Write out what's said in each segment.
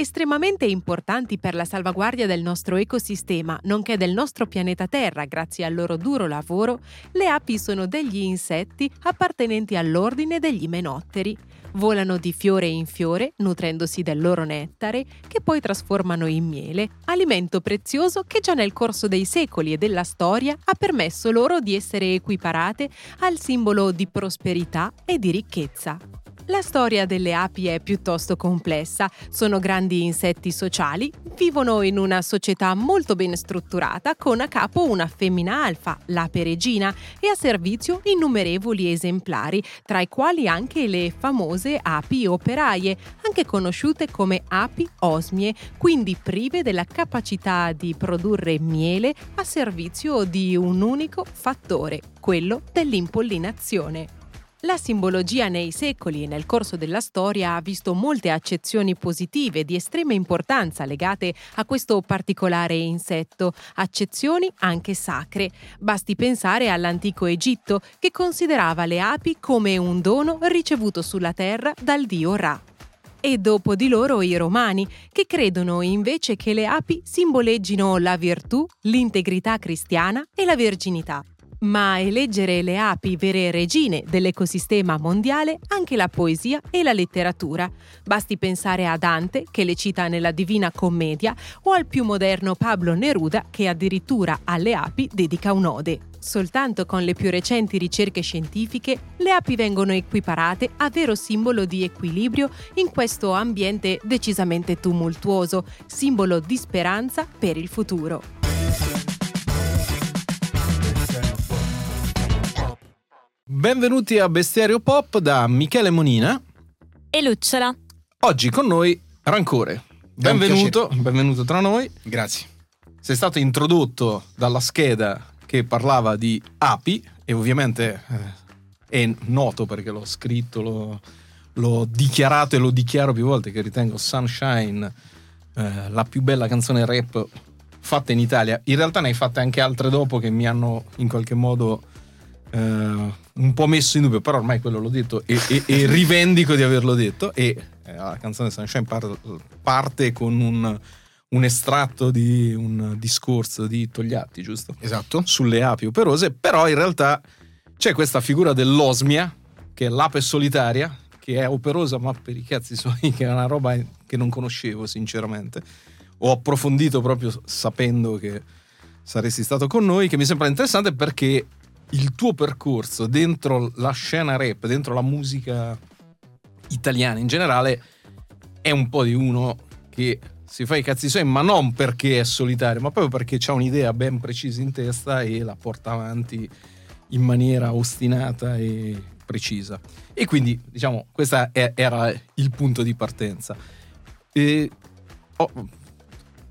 Estremamente importanti per la salvaguardia del nostro ecosistema, nonché del nostro pianeta Terra grazie al loro duro lavoro, le api sono degli insetti appartenenti all'ordine degli imenotteri. Volano di fiore in fiore, nutrendosi del loro nettare, che poi trasformano in miele, alimento prezioso che già nel corso dei secoli e della storia ha permesso loro di essere equiparate al simbolo di prosperità e di ricchezza. La storia delle api è piuttosto complessa, sono grandi insetti sociali, vivono in una società molto ben strutturata con a capo una femmina alfa, l'ape regina, e a servizio innumerevoli esemplari, tra i quali anche le famose api operaie, anche conosciute come api osmie, quindi prive della capacità di produrre miele a servizio di un unico fattore, quello dell'impollinazione. La simbologia nei secoli e nel corso della storia ha visto molte accezioni positive di estrema importanza legate a questo particolare insetto, accezioni anche sacre. Basti pensare all'antico Egitto che considerava le api come un dono ricevuto sulla terra dal dio Ra. E dopo di loro i romani, che credono invece che le api simboleggino la virtù, l'integrità cristiana e la verginità ma eleggere le api vere regine dell'ecosistema mondiale anche la poesia e la letteratura. Basti pensare a Dante, che le cita nella Divina Commedia, o al più moderno Pablo Neruda, che addirittura alle api dedica un'ode. Soltanto con le più recenti ricerche scientifiche le api vengono equiparate a vero simbolo di equilibrio in questo ambiente decisamente tumultuoso, simbolo di speranza per il futuro. Benvenuti a Bestiario Pop da Michele Monina e Lucciola. Oggi con noi Rancore. Benvenuto, benvenuto tra noi. Grazie. Sei stato introdotto dalla scheda che parlava di api e ovviamente eh, è noto perché l'ho scritto, l'ho, l'ho, dichiarato e lo dichiaro più volte che ritengo Sunshine eh, la più bella canzone rap fatta in Italia. In realtà ne hai fatte anche altre dopo che mi hanno in qualche modo eh, un po' messo in dubbio, però ormai quello l'ho detto e, e, e rivendico di averlo detto. E eh, la canzone Sunshine parte, parte con un, un, estratto di un discorso di Togliatti, giusto? Esatto. Sulle api operose, però in realtà c'è questa figura dell'osmia, che è l'ape solitaria, che è operosa, ma per i cazzi suoi, che è una roba che non conoscevo, sinceramente. Ho approfondito proprio sapendo che saresti stato con noi, che mi sembra interessante perché il tuo percorso dentro la scena rap, dentro la musica italiana in generale, è un po' di uno che si fa i cazzi suoi, ma non perché è solitario, ma proprio perché ha un'idea ben precisa in testa e la porta avanti in maniera ostinata e precisa. E quindi, diciamo, questo era il punto di partenza. E, oh,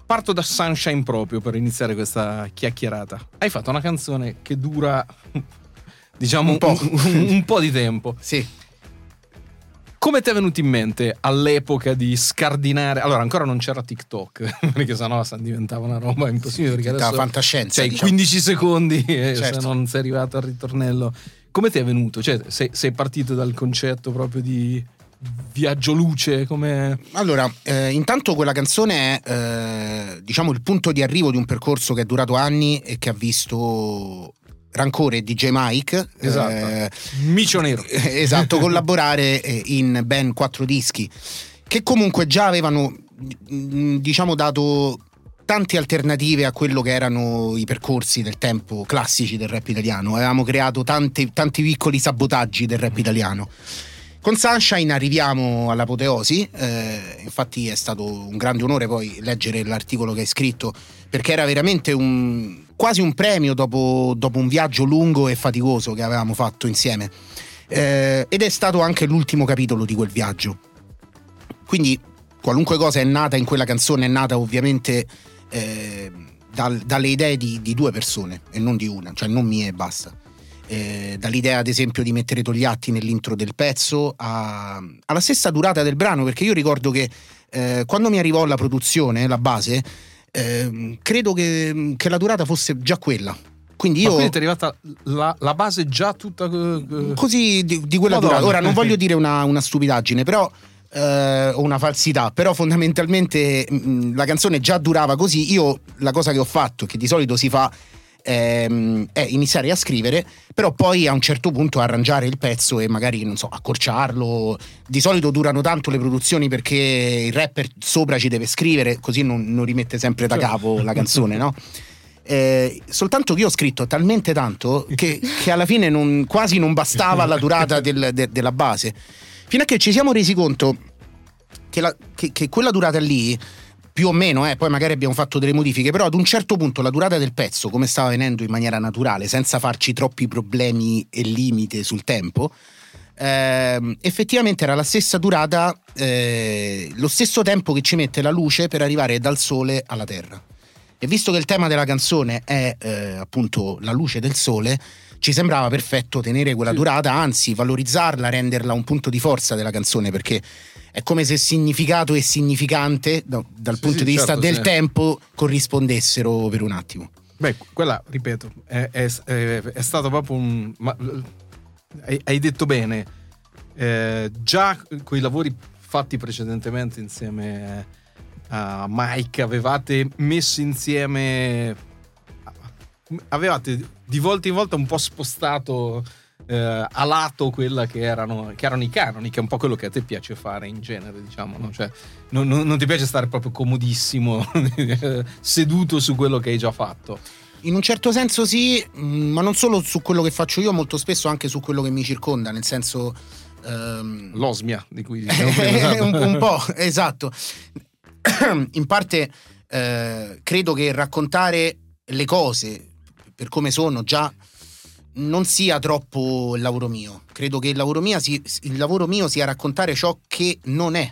Parto da Sunshine proprio per iniziare questa chiacchierata. Hai fatto una canzone che dura, diciamo, un po', un, un po di tempo. Sì. Come ti è venuto in mente all'epoca di scardinare? Allora, ancora non c'era TikTok, perché sennò diventava una roba impossibile. Perché adesso fantascienza. Cioè, diciamo. 15 secondi certo. se non sei arrivato al ritornello. Come ti è venuto? Cioè, sei, sei partito dal concetto proprio di viaggio luce? Come... Allora, eh, intanto quella canzone è eh, diciamo il punto di arrivo di un percorso che è durato anni e che ha visto Rancore e DJ Mike esatto. eh, Micio Nero esatto collaborare eh, in ben quattro dischi che comunque già avevano mm, diciamo dato tante alternative a quello che erano i percorsi del tempo classici del rap italiano avevamo creato tanti, tanti piccoli sabotaggi del rap italiano con Sunshine arriviamo all'apoteosi, eh, infatti è stato un grande onore poi leggere l'articolo che hai scritto perché era veramente un, quasi un premio dopo, dopo, un viaggio lungo e faticoso che avevamo fatto insieme eh, ed è stato anche l'ultimo capitolo di quel viaggio. Quindi qualunque cosa è nata in quella canzone è nata ovviamente eh, dal, dalle idee di, di due persone e non di una, cioè non mie e basta eh, dall'idea ad esempio di mettere Togliatti nell'intro del pezzo a, alla stessa durata del brano, perché io ricordo che eh, quando mi arrivò la produzione, la base, eh, credo che, che, la durata fosse già quella. Quindi io. Ma quindi è arrivata la, la, base già tutta. Così di, di quella Madonna. durata. Ora non voglio dire una, una stupidaggine, però. eh, o una falsità, però fondamentalmente mh, la canzone già durava così. Io la cosa che ho fatto, che di solito si fa, ehm, è iniziare a scrivere, però poi a un certo punto arrangiare il pezzo e magari, non so, accorciarlo. Di solito durano tanto le produzioni perché il rapper sopra ci deve scrivere, così non, non rimette sempre da capo la canzone, no? Eh, soltanto che io ho scritto talmente tanto che, che alla fine non, quasi non bastava la durata del, de, della base. Fino a che ci siamo resi conto che, la, che, che quella durata lì più o meno, eh, poi magari abbiamo fatto delle modifiche, però ad un certo punto la durata del pezzo, come stava venendo in maniera naturale, senza farci troppi problemi e limite sul tempo, eh, effettivamente era la stessa durata, eh, lo stesso tempo che ci mette la luce per arrivare dal sole alla terra. E visto che il tema della canzone è eh, appunto la luce del sole, ci sembrava perfetto tenere quella durata, anzi valorizzarla, renderla un punto di forza della canzone, perché è come se significato e significante no, dal sì, punto sì, di vista certo, del sì. tempo corrispondessero per un attimo. Beh, quella, ripeto, è, è, è, è stato proprio un... Ma, hai, hai, detto bene, eh, già con i lavori fatti precedentemente insieme a Mike avevate messo insieme avevate di volta in volta un po' spostato eh, a lato quella che erano, che erano, i canoni, che è un po' quello che a te piace fare in genere, diciamo, no? cioè, non, non, non ti piace stare proprio comodissimo seduto su quello che hai già fatto. In un certo senso sì, mm, ma non solo su quello che faccio io, molto spesso anche su quello che mi circonda, nel senso... Um... L'osmia di cui diciamo prima. un, un po', esatto. In parte eh, credo che raccontare le cose per come sono già non sia troppo il lavoro mio. Credo che il lavoro, si, il lavoro mio sia raccontare ciò che non è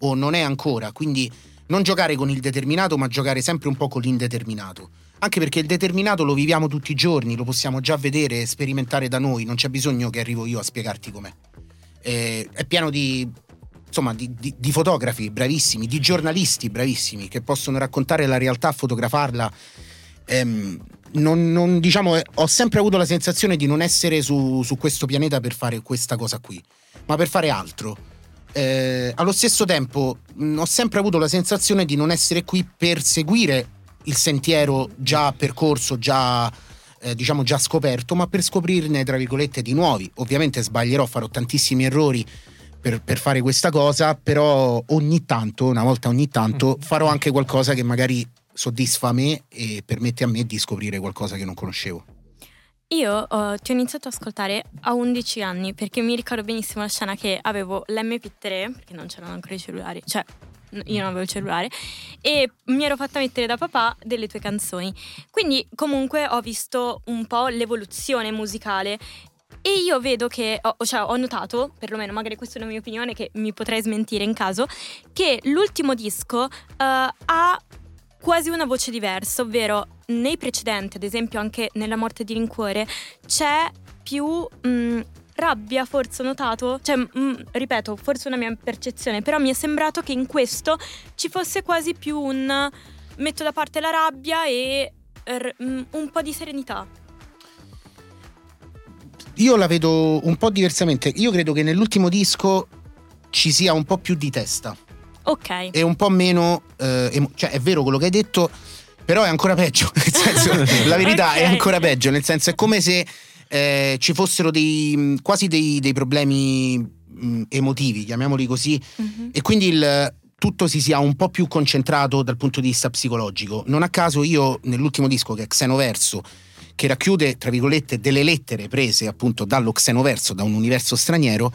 o non è ancora. Quindi non giocare con il determinato, ma giocare sempre un po' con l'indeterminato. Anche perché il determinato lo viviamo tutti i giorni, lo possiamo già vedere e sperimentare da noi, non c'è bisogno che arrivo io a spiegarti com'è. Eh, è pieno di, insomma, di, di, di, fotografi bravissimi, di giornalisti bravissimi che possono raccontare la realtà, fotografarla. Ehm, non, non, diciamo, eh, ho sempre avuto la sensazione di non essere su, su, questo pianeta per fare questa cosa qui, ma per fare altro. Eh, allo stesso tempo mh, mm, ho sempre avuto la sensazione di non essere qui per seguire il sentiero già percorso, già, eh, diciamo già scoperto, ma per scoprirne, tra virgolette, di nuovi. Ovviamente sbaglierò, farò tantissimi errori per, per fare questa cosa, però ogni tanto, una volta ogni tanto, mm. farò anche qualcosa che magari soddisfa me e permette a me di scoprire qualcosa che non conoscevo. Io uh, ti ho iniziato ad ascoltare a 11 anni perché mi ricordo benissimo la scena che avevo l'MP3, perché non c'erano ancora i cellulari, cioè io non avevo il cellulare, e mi ero fatta mettere da papà delle tue canzoni. Quindi comunque ho visto un po' l'evoluzione musicale e io vedo che, ho, cioè ho notato, perlomeno magari questa è una mia opinione che mi potrei smentire in caso, che l'ultimo disco uh, ha quasi una voce diversa, ovvero nei precedenti, ad esempio anche nella morte di Rincuore, c'è più mh, mm, rabbia, forse ho notato, cioè mh, mm, ripeto, forse una mia percezione, però mi è sembrato che in questo ci fosse quasi più un metto da parte la rabbia e r- mh, mm, un po' di serenità. Io la vedo un po' diversamente. Io credo che nell'ultimo disco ci sia un po' più di testa. Ok. E un po' meno. Eh, cioè, è vero quello che hai detto, però è ancora peggio. Nel senso, la verità okay. è ancora peggio. Nel senso, è come se eh, ci fossero dei, quasi dei, dei problemi mh, emotivi, chiamiamoli così. Mm-hmm. E quindi il tutto si sia un po' più concentrato dal punto di vista psicologico. Non a caso io nell'ultimo disco che è Xenoverso, che racchiude, tra virgolette, delle lettere prese appunto dallo Xenoverso, da un universo straniero,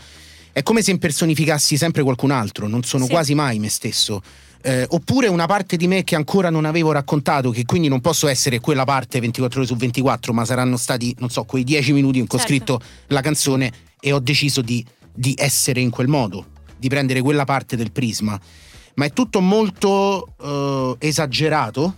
è come se impersonificassi sempre qualcun altro, non sono sì. quasi mai me stesso. Eh, oppure una parte di me che ancora non avevo raccontato, che quindi non posso essere quella parte 24 ore su 24, ma saranno stati, non so, quei 10 minuti in cui certo. ho scritto la canzone e ho deciso di, di essere in quel modo, di prendere quella parte del prisma. Ma è tutto molto uh, esagerato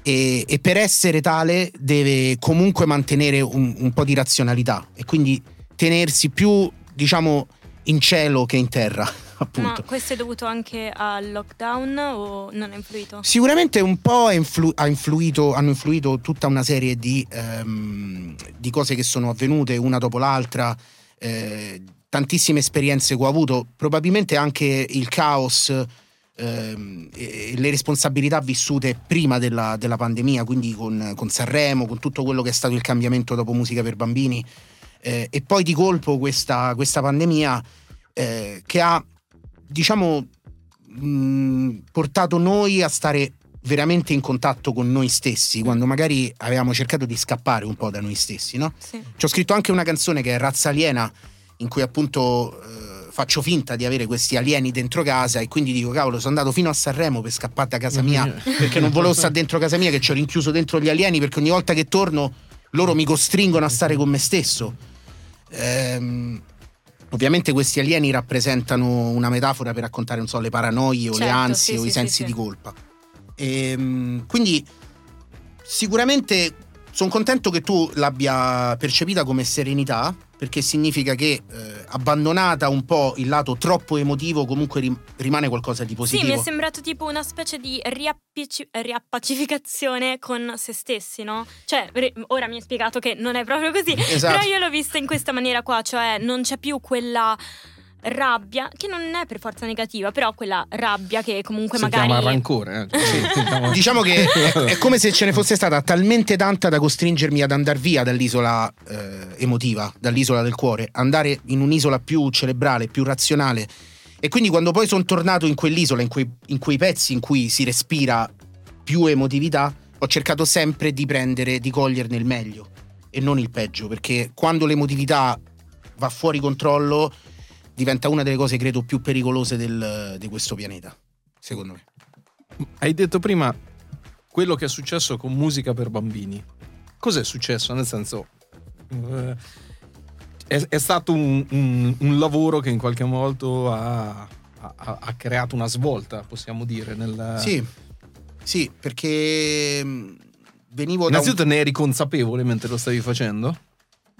e, e, per essere tale deve comunque mantenere un, un po' di razionalità e quindi tenersi più, diciamo, in cielo che in terra. Appunto. Ma questo è dovuto anche al lockdown o non ha influito? Sicuramente un po' influ- ha influito, hanno influito tutta una serie di, um, di, cose che sono avvenute una dopo l'altra, eh, tantissime esperienze che ho avuto, probabilmente anche il caos ehm, e le responsabilità vissute prima della, della pandemia, quindi con, con, Sanremo, con tutto quello che è stato il cambiamento dopo Musica per Bambini, eh, e poi di colpo questa, questa pandemia eh, che ha, diciamo, mh, portato noi a stare veramente in contatto con noi stessi, quando magari avevamo cercato di scappare un po' da noi stessi, no? Sì. Ci ho scritto anche una canzone che è Razza Aliena, in cui appunto eh, faccio finta di avere questi alieni dentro casa e quindi dico cavolo sono andato fino a Sanremo per scappare da casa mia perché non volevo stare dentro casa mia che ci ho rinchiuso dentro gli alieni perché ogni volta che torno loro mi costringono a stare con me stesso. Ehm, ovviamente questi alieni rappresentano una metafora per raccontare, non so, le paranoie o Certo, le ansie sì, o sì, i sensi sì, di colpa. Ehm, quindi sicuramente sono contento che tu l'abbia percepita come serenità, perché significa che eh, abbandonata un po' il lato troppo emotivo, comunque rim- rimane qualcosa di Sì, positivo. mi è sembrato tipo una specie di riappici- riappacificazione con se stessi, no? Cioè, re- ora mi hai spiegato che non è proprio così, Esatto. però io l'ho vista in questa maniera qua, cioè non c'è più quella rabbia, che non è per forza negativa, però quella rabbia che comunque si magari... chiama rancore. eh. Sì, diciamo- Diciamo che è, è come se ce ne fosse stata talmente tanta da costringermi ad andare via dall'isola eh, emotiva, dall'isola del cuore, andare in un'isola più cerebrale, più razionale. E quindi quando poi sono tornato in quell'isola, in quei, in quei pezzi in cui si respira più emotività, ho cercato sempre di prendere, di coglierne il meglio e non il peggio, perché quando l'emotività va fuori controllo diventa una delle cose, credo, più pericolose del- di questo pianeta, secondo me. Hai detto prima quello che è successo con musica per bambini. Cos'è successo? Nel senso, eh, è, è stato un, un- un lavoro che in qualche modo ha, ha- ha creato una svolta, possiamo dire. Nel... Sì, sì, perché mh, venivo da un... Innanzitutto ne eri consapevole mentre lo stavi facendo?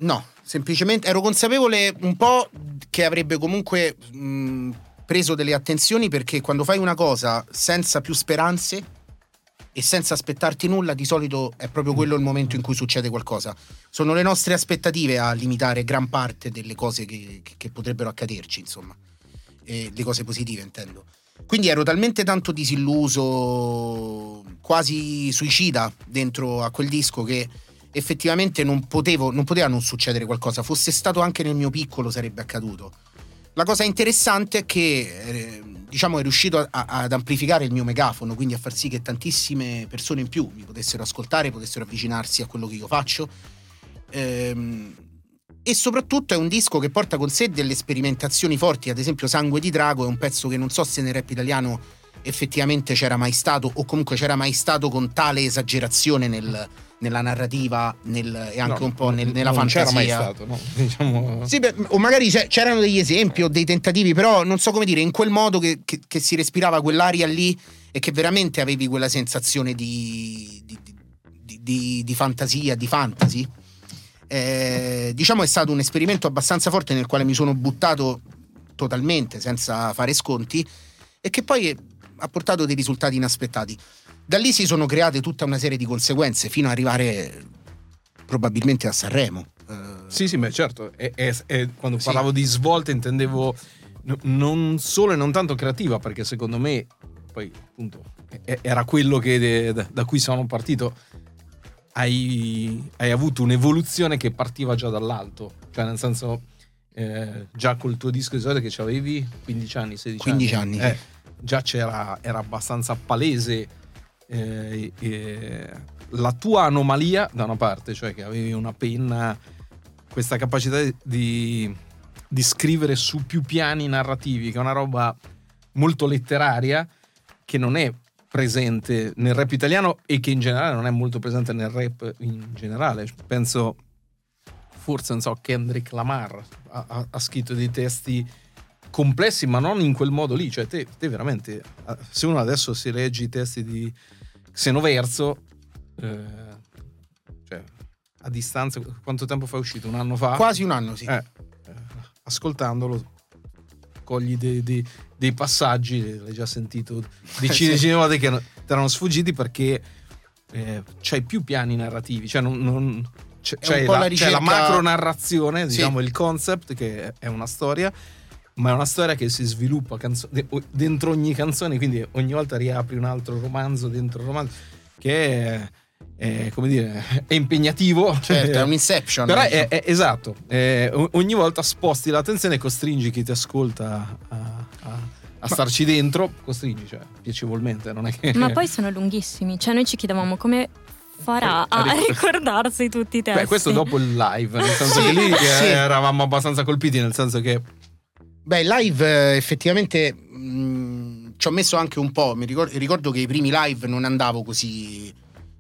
No, semplicemente ero consapevole un po' che avrebbe comunque mh, preso delle attenzioni perché quando fai una cosa senza più speranze e senza aspettarti nulla, di solito è proprio quello il momento in cui succede qualcosa. Sono le nostre aspettative a limitare gran parte delle cose che, che- potrebbero accaderci, insomma. E le cose positive, intendo. Quindi ero talmente tanto disilluso, quasi suicida dentro a quel disco che effettivamente non, potevo, non poteva non succedere qualcosa. Fosse stato anche nel mio piccolo sarebbe accaduto. La cosa interessante è che eh, diciamo è riuscito a- ad amplificare il mio megafono, quindi a far sì che tantissime persone in più mi potessero ascoltare, potessero avvicinarsi a quello che io faccio. Ehm, e soprattutto è un disco che porta con sé delle sperimentazioni forti, ad esempio Sangue di Drago è un pezzo che non so se nel rap italiano effettivamente c'era mai stato o comunque c'era mai stato con tale esagerazione nel- nella narrativa nel- e anche No, un po' nel- nella non fantasia. c'era mai stato, no? Diciamo... Sì, beh, o magari c'erano degli esempi o dei tentativi, però non so come dire, in quel modo che, che- che si respirava quell'aria lì e che veramente avevi quella sensazione di, di- di- di- di fantasia, di fantasy. Eh, diciamo è stato un esperimento abbastanza forte nel quale mi sono buttato totalmente senza fare sconti e che poi ha portato dei risultati inaspettati. Da lì si sono create tutta una serie di conseguenze fino ad arrivare probabilmente a Sanremo. Eh, Sì, sì, beh, certo. E- e- e quando Sì. parlavo di svolta intendevo n- non solo e non tanto creativa, perché secondo me poi appunto e- era quello che de- da, da cui sono partito. Hai, hai avuto un'evoluzione che partiva già dall'alto, cioè nel senso eh, già col tuo disco di solito che avevi 15 anni, 16 15 anni, anni, eh, già c'era, era abbastanza palese eh, eh, la tua anomalia da una parte, cioè che avevi una penna, questa capacità di, di scrivere su più piani narrativi, che è una roba molto letteraria che non è presente nel rap italiano e che in generale non è molto presente nel rap in generale. Penso, forse, non so, Kendrick Lamar ha, ha- ha scritto dei testi complessi, ma non in quel modo lì. Cioè, te, te veramente, se uno adesso si legge i testi di Xenoverso, eh, cioè, a distanza, quanto tempo fa è uscito? Un anno fa? Quasi un anno, sì. Eh, eh, ascoltandolo cogli dei, dei- dei passaggi, l'hai già sentito decine e decine di volte che ti erano sfuggiti perché eh, c'hai più piani narrativi, cioè non, non- c'è, c'è la, la c'è la ricerca- macro narrazione, Sì. diciamo il concept che è una storia, ma è una storia che si sviluppa canzo- dentro ogni canzone, quindi ogni volta riapri un altro romanzo dentro il romanzo che è, è, come dire, è impegnativo. Certo, è un Inception. Però è, è- esatto, è- ogni volta sposti l'attenzione e costringi chi ti ascolta a, a- a starci dentro, costringi, cioè, piacevolmente, non è che... Ma poi sono lunghissimi, cioè noi ci chiedevamo come farà a a ric- ricordarsi tutti i testi. Beh, questo dopo il live, nel senso Sì, che lì eh, sì. eravamo abbastanza colpiti, nel senso che Beh, live eh, effettivamente mh, ci ho messo anche un po'. Mi ricordo, ricordo che i primi live non andavo così,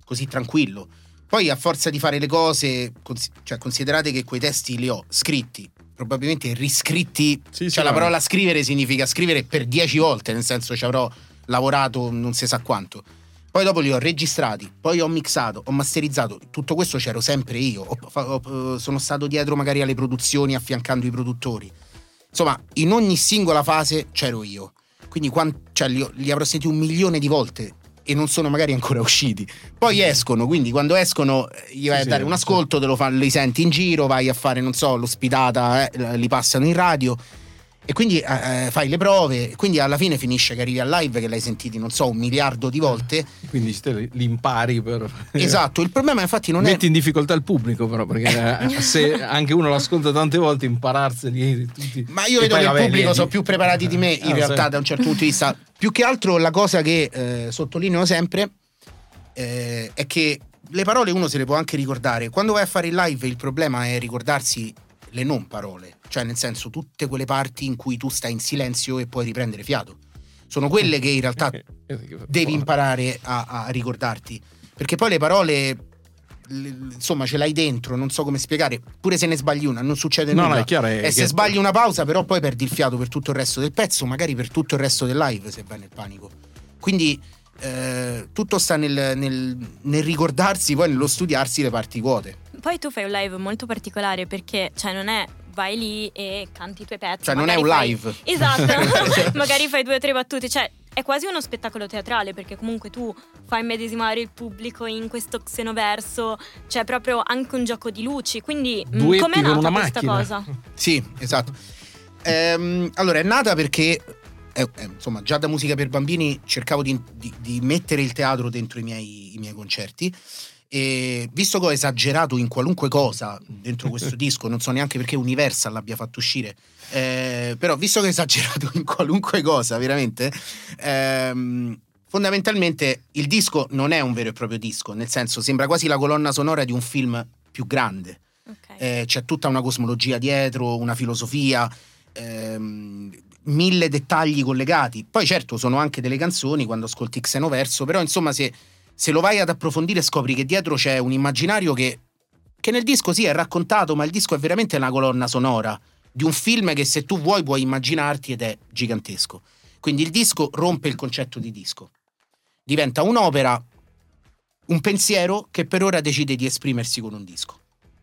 così tranquillo. Poi, a forza di fare le cose, cons- cioè, considerate che quei testi li ho scritti, probabilmente riscritti. Sì, sì, cioè, la no. parola scrivere significa scrivere per dieci volte, nel senso ci avrò lavorato non si sa quanto. Poi dopo li ho registrati, poi ho mixato, ho masterizzato, tutto questo c'ero sempre io. Ho ho- sono stato dietro magari alle produzioni affiancando i produttori. Insomma, in ogni singola fase c'ero io. Quindi quan- cioè, li, li avrò sentiti un milione di volte e non sono magari ancora usciti. Poi escono, quindi quando escono gli vai Sì, a dare un ascolto, te lo fa- li senti in giro, vai a fare, non so, l'ospitata, eh, li passano in radio. E quindi eh, eh, fai le prove, quindi alla fine finisce che arrivi al live che l'hai sentiti, non so, un miliardo di volte. quindi te li impari per... Esatto, il problema infatti non è... Metti in difficoltà il pubblico però, perché eh, se anche uno l'ascolta tante volte impararseli tutti... Ma io vedo che il pubblico sono più preparati di me in Ah, realtà sì. da un certo punto di vista. Più che altro la cosa che eh, sottolineo sempre eh, è che le parole uno se le può anche ricordare. Quando vai a fare il live il problema è ricordarsi le non parole, cioè nel senso tutte quelle parti in cui tu stai in silenzio e puoi riprendere fiato. Sono quelle che in realtà Eh, eh, devi imparare a, a ricordarti. Perché poi le parole, insomma, ce l'hai dentro, non so come spiegare. Pure se ne sbagli una, non succede No, nulla. no, è chiaro. è E se sbagli una pausa, però poi perdi il fiato per tutto il resto del pezzo, magari per tutto il resto del live se vai nel panico. Quindi eh, tutto sta nel, nel- nel ricordarsi, poi nello studiarsi le parti vuote. Poi tu fai un live molto particolare perché, cioè, non è vai lì e canti i tuoi pezzi. Cioè, non è un fai- live. Esatto, magari fai due o tre battute, cioè è quasi uno spettacolo teatrale perché comunque tu fai medesimare il pubblico in questo xenoverso, c'è proprio anche un gioco di luci, quindi mh, Duetti com'è nata questa macchina. cosa? Sì, esatto. Ehm, allora, è nata perché, eh, eh, insomma, già da musica per bambini cercavo di, di- di mettere il teatro dentro i miei, i miei concerti. E visto che ho esagerato in qualunque cosa dentro questo disco, non so neanche perché Universal l'abbia fatto uscire, eh, però visto che ho esagerato in qualunque cosa, veramente, ehm, fondamentalmente il disco non è un vero e proprio disco, nel senso sembra quasi la colonna sonora di un film più grande. Ok. Eh, c'è tutta una cosmologia dietro, una filosofia, ehm, mille dettagli collegati. Poi certo sono anche delle canzoni quando ascolti Xenoverso, però insomma se, se lo vai ad approfondire scopri che dietro c'è un immaginario che, che nel disco sì è raccontato, ma il disco è veramente una colonna sonora di un film che se tu vuoi puoi immaginarti ed è gigantesco. Quindi il disco rompe il concetto di disco. Diventa un'opera, un pensiero che per ora decide di esprimersi con un disco.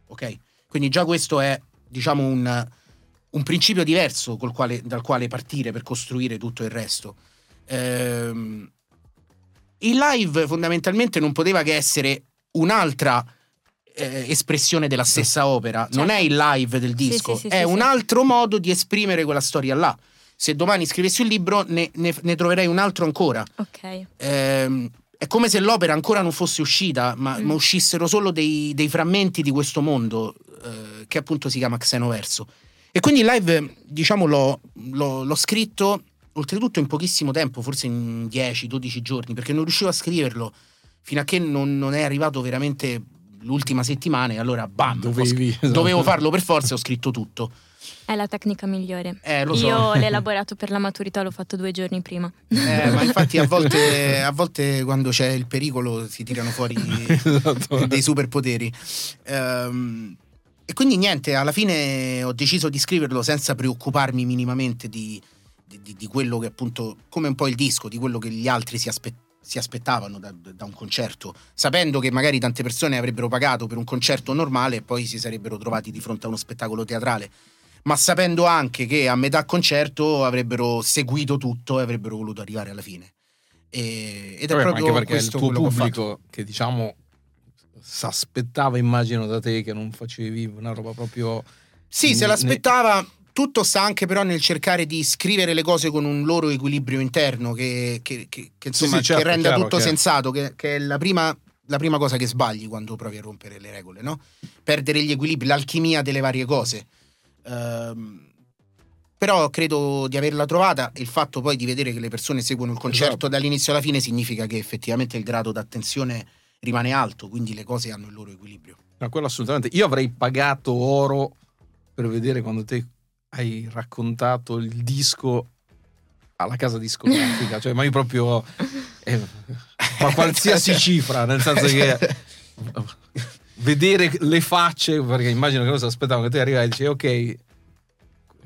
Ok? Quindi già questo è, diciamo, un, un principio diverso quale- dal quale partire per costruire tutto il resto. Ehm, il live fondamentalmente non poteva che essere un'altra eh, espressione della stessa opera. Non è il live del disco, sì, sì, è un altro modo di esprimere quella storia là. Se domani scrivessi un libro, ne, ne- ne troverei un altro ancora. Ok. Ehm, è come se l'opera ancora non fosse uscita, ma, Mm. ma uscissero solo dei, dei frammenti di questo mondo, eh, che appunto si chiama Xenoverso. E quindi il live, diciamo, l'ho, l'ho- l'ho scritto oltretutto in pochissimo tempo, forse in 10-12 giorni, perché non riuscivo a scriverlo fino a che non, non è arrivato veramente l'ultima settimana e allora bam, Dovevi, scr- dovevo farlo per forza e ho scritto tutto. È la tecnica migliore. Eh, lo so. Io l'ho elaborato per la maturità, l'ho fatto due giorni prima. Eh, ma infatti a volte, a volte quando c'è il pericolo si tirano fuori Esatto. dei superpoteri. Ehm, e quindi niente, alla fine ho deciso di scriverlo senza preoccuparmi minimamente di, di- di- quello che appunto, come un po' il disco, di quello che gli altri si, aspe- si aspettavano da, da un concerto, sapendo che magari tante persone avrebbero pagato per un concerto normale e poi si sarebbero trovati di fronte a uno spettacolo teatrale. Ma sapendo anche che a metà concerto avrebbero seguito tutto e avrebbero voluto arrivare alla fine. E- ed è Vabbè, proprio anche perché il tuo quello che pubblico, che diciamo si aspettava, immagino, da te che non facevi una roba proprio... Sì, se ne- l'aspettava. Tutto sta anche però nel cercare di scrivere le cose con un loro equilibrio interno che, che- che- che, insomma, sì, certo, che renda chiaro, tutto chiaro. sensato, che, che è la prima, la prima cosa che sbagli quando provi a rompere le regole, no? Perdere gli equilibri, l'alchimia delle varie cose. Ehm, però credo di averla trovata e il fatto poi di vedere che le persone seguono il concerto Esatto. dall'inizio alla fine significa che effettivamente il grado d'attenzione rimane alto, quindi le cose hanno il loro equilibrio. No, quello assolutamente. Io avrei pagato oro per vedere quando te hai raccontato il disco alla casa discografica. cioè, ma io proprio. eh, ma qualsiasi cifra, nel senso che. Vedere le facce, perché immagino che si aspettavano che te arrivavi e dici, ok,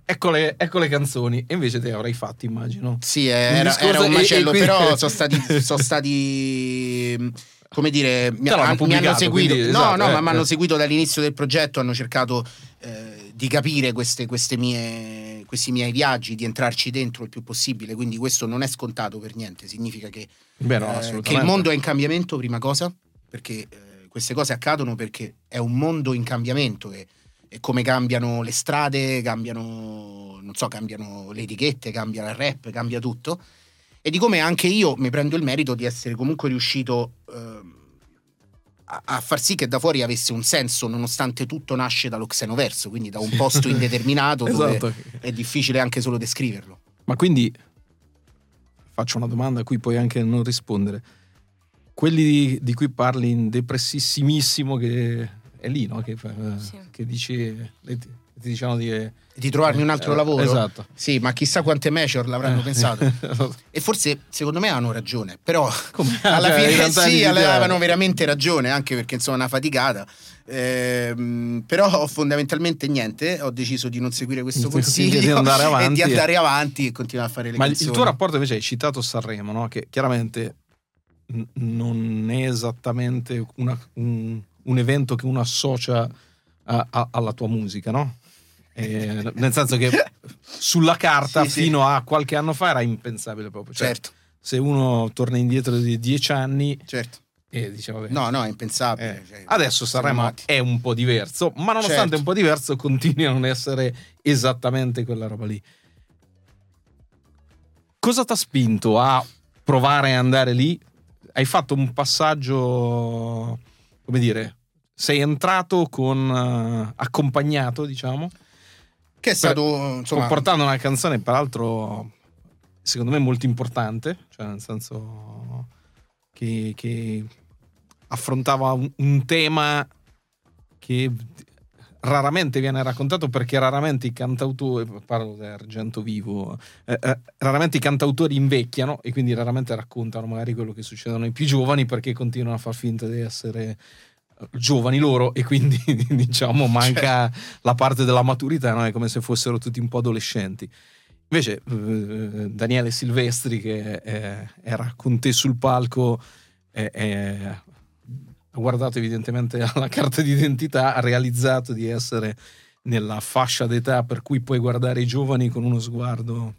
ecco le, ecco le canzoni, e invece te avrai fatto, immagino. Sì, era, discorso- era un e- e macello, quindi- però sono stati, sono stati come dire, mi, han- mi hanno seguito. quindi, no, esatto, no, eh, ma mi hanno eh. seguito dall'inizio del progetto, hanno cercato eh, di capire queste, queste mie, questi miei viaggi, di entrarci dentro il più possibile. Quindi questo non è scontato per niente. Significa che, Beh, no, eh, che il mondo è in cambiamento, prima cosa, perché eh, queste cose accadono perché è un mondo in cambiamento e, e come cambiano le strade, cambiano, non so, cambiano le etichette, cambia il rap, cambia tutto. E di come anche io mi prendo il merito di essere comunque riuscito ehm, a, far sì che da fuori avesse un senso, nonostante tutto nasce dallo xenoverso, quindi da un posto indeterminato dove Esatto. è difficile anche solo descriverlo. Ma quindi faccio una domanda a cui puoi anche non rispondere. Quelli di, di cui parli in depressissimissimo che è lì, no? Che, eh, Sì. che dici, ti, dicevano di... Di trovarmi un altro eh, lavoro? Esatto. Sì, ma chissà quante major l'avranno Eh. pensato. E forse, secondo me, hanno ragione. Però, Come? alla Cioè, in fine, sì, avevano eh, veramente ragione, anche perché insomma è una faticata. Ehm, però, fondamentalmente, niente. Ho deciso di non seguire questo consiglio di andare e avanti. di andare avanti e continuare a fare le Ma il canzoni. tuo rapporto invece hai citato Sanremo, no? Che chiaramente n- non è esattamente una- un, un evento che uno associa a- a- alla tua musica, no? Eh, nel senso che sulla carta Sì, sì. fino a qualche anno fa era impensabile proprio. Cioè, Certo, se uno torna indietro di dieci anni certo. e dice vabbè. No, no, è impensabile. eh, cioè, adesso Sanremo è un po' diverso, ma nonostante Certo. un po' diverso continua a non essere esattamente quella roba lì. Cosa ti ha spinto a provare a andare lì? Hai fatto un passaggio, come dire, sei entrato con eh, accompagnato, diciamo, Che è stato, insomma, portando una canzone peraltro secondo me molto importante, cioè nel senso che, che affrontava un, un tema che raramente viene raccontato perché raramente i cantautori, parlo di Argento Vivo, eh, eh, raramente i cantautori invecchiano e quindi raramente raccontano magari quello che succedono ai più giovani perché continuano a far finta di essere giovani loro e quindi diciamo manca la parte della maturità, no? è come se fossero tutti un po' adolescenti. Invece eh, Daniele Silvestri che eh, era con te sul palco eh, eh, ha guardato evidentemente alla carta d'identità, ha realizzato di essere nella fascia d'età per cui puoi guardare i giovani con uno sguardo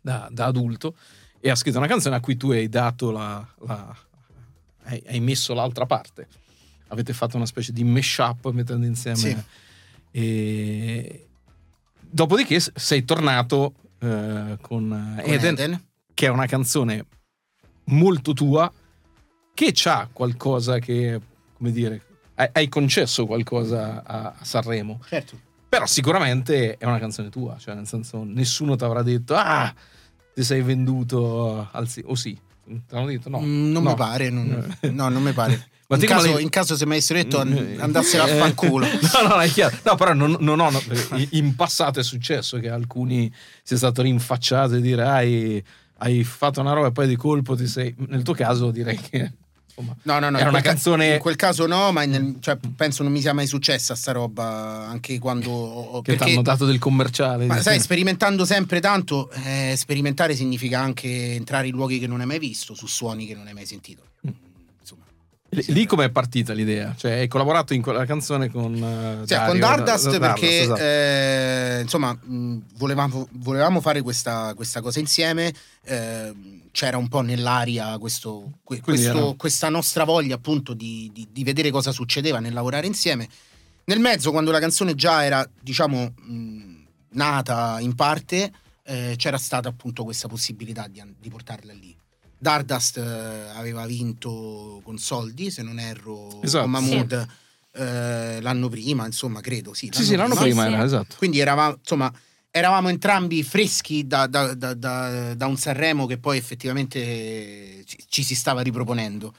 da, da adulto e ha scritto una canzone a cui tu hai dato la, la- hai, hai messo l'altra parte. Avete fatto una specie di mashup mettendo insieme Sì. e dopodiché sei tornato eh, con con Eden, Eden. che è una canzone molto tua, che c'ha qualcosa che, come dire, hai, hai concesso qualcosa a, a Sanremo, Certo. però sicuramente è una canzone tua, cioè nel senso nessuno ti avrà detto ah, ti sei venduto al sì, o sì, te l'hanno detto no. Mm, non no. mi pare, non- no, non mi pare. Ma in, caso, l'hai- in caso se mi avessero detto an- Eh, andassero a eh, fanculo. No, no, è chiaro. No, però non, non ho- in passato è successo che alcuni sia stato rinfacciato e dire hai, hai fatto una roba e poi di colpo ti sei... Nel tuo caso direi che... Insomma, No, no, no. Era una canzone- In quel caso no, ma nel- cioè, penso non mi sia mai successa sta roba anche quando. che ti perché- hanno dato del commerciale. Ma sai, sperimentando sempre tanto, eh, sperimentare significa anche entrare in luoghi che non hai mai visto, su suoni che non hai mai sentito. Mm. Insomma, Lì, com'è partita l'idea? Cioè, hai collaborato in quella canzone con uh, Sì, Dario, con Dardust da- da- perché esatto. eh, insomma mh, volevamo, volevamo fare questa, questa cosa insieme. eh, c'era un po' nell'aria questo- que- questo- questa nostra voglia appunto di, di- di vedere cosa succedeva nel lavorare insieme. Nel mezzo, quando la canzone già era, diciamo, mh, nata in parte, eh, c'era stata appunto questa possibilità di, di portarla lì. Dardust eh, aveva vinto con soldi, se non erro, Esatto. con Mahmood eh, l'anno prima, insomma, credo. Sì, Sì, sì, l'anno Sì, prima sì. era, esatto. Quindi eravamo, insomma, eravamo entrambi freschi da, da- da- da- da un Sanremo che poi effettivamente ci, ci si stava riproponendo.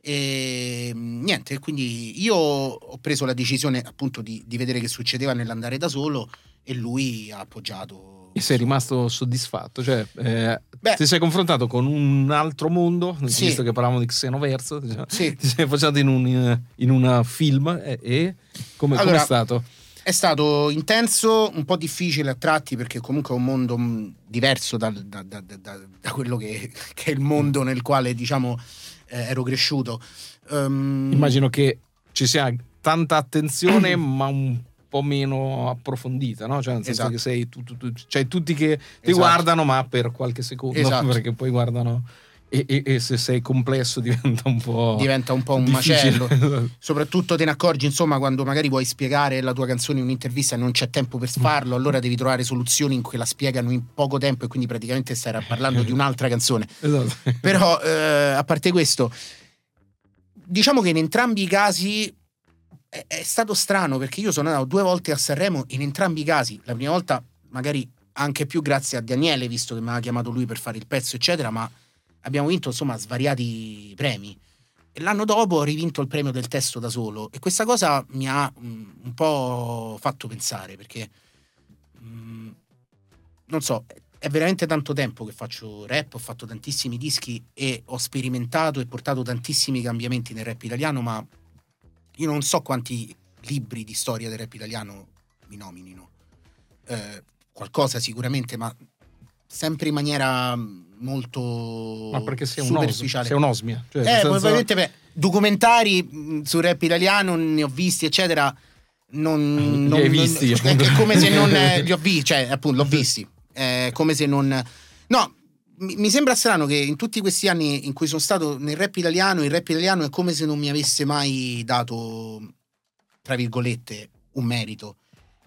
E niente, quindi io ho preso la decisione appunto di, di vedere che succedeva nell'andare da solo e lui ha appoggiato. E sei rimasto soddisfatto? Cioè, eh, Beh. ti sei confrontato con un altro mondo, Sì. visto che parlavamo di Xenoverso, diciamo, Sì. ti sei affacciato in un, in un film e, e come Allora, stato? È stato intenso, un po' difficile a tratti perché comunque è un mondo mh, diverso da, da- da- da- quello che, che è il mondo nel quale diciamo eh, ero cresciuto. Ehm, Immagino che ci sia tanta attenzione, ma un po' meno approfondita, no? Cioè, nel senso Esatto. che sei tu, tu- tu- c'hai tutti che ti Esatto. guardano, ma per qualche secondo, Esatto. perché poi guardano. E, e- e se sei complesso diventa un po'. diventa un po' un difficile. macello. Soprattutto te ne accorgi, insomma, quando magari vuoi spiegare la tua canzone in un'intervista e non c'è tempo per farlo, allora devi trovare soluzioni in cui la spiegano in poco tempo e quindi praticamente stai parlando di un'altra canzone. Esatto. Però, eh, a parte questo, diciamo che in entrambi i casi è, è stato strano perché io sono andato due volte a Sanremo in entrambi i casi. La prima volta, magari anche più grazie a Daniele, visto che mi aveva chiamato lui per fare il pezzo, eccetera, ma abbiamo vinto insomma svariati premi. E l'anno dopo ho rivinto il premio del testo da solo e questa cosa mi ha mm, un po' fatto pensare perché mm, non so, è veramente tanto tempo che faccio rap, ho fatto tantissimi dischi e ho sperimentato e portato tantissimi cambiamenti nel rap italiano, ma io non so quanti libri di storia del rap italiano mi nominino. Eh, qualcosa sicuramente, ma sempre in maniera molto Ma perché sei un os- superficiale. sei un'osmia. Cioè, Eh, senso- probabilmente beh, documentari mh, sul rap italiano ne ho visti, eccetera. Non, Li non- non- visti? è, è come se non eh, li ho visti, cioè, appunto, l'ho visti. È come se non. No, mi, mi sembra strano che in tutti questi anni in cui sono stato nel rap italiano, il rap italiano è come se non mi avesse mai dato, tra virgolette, un merito.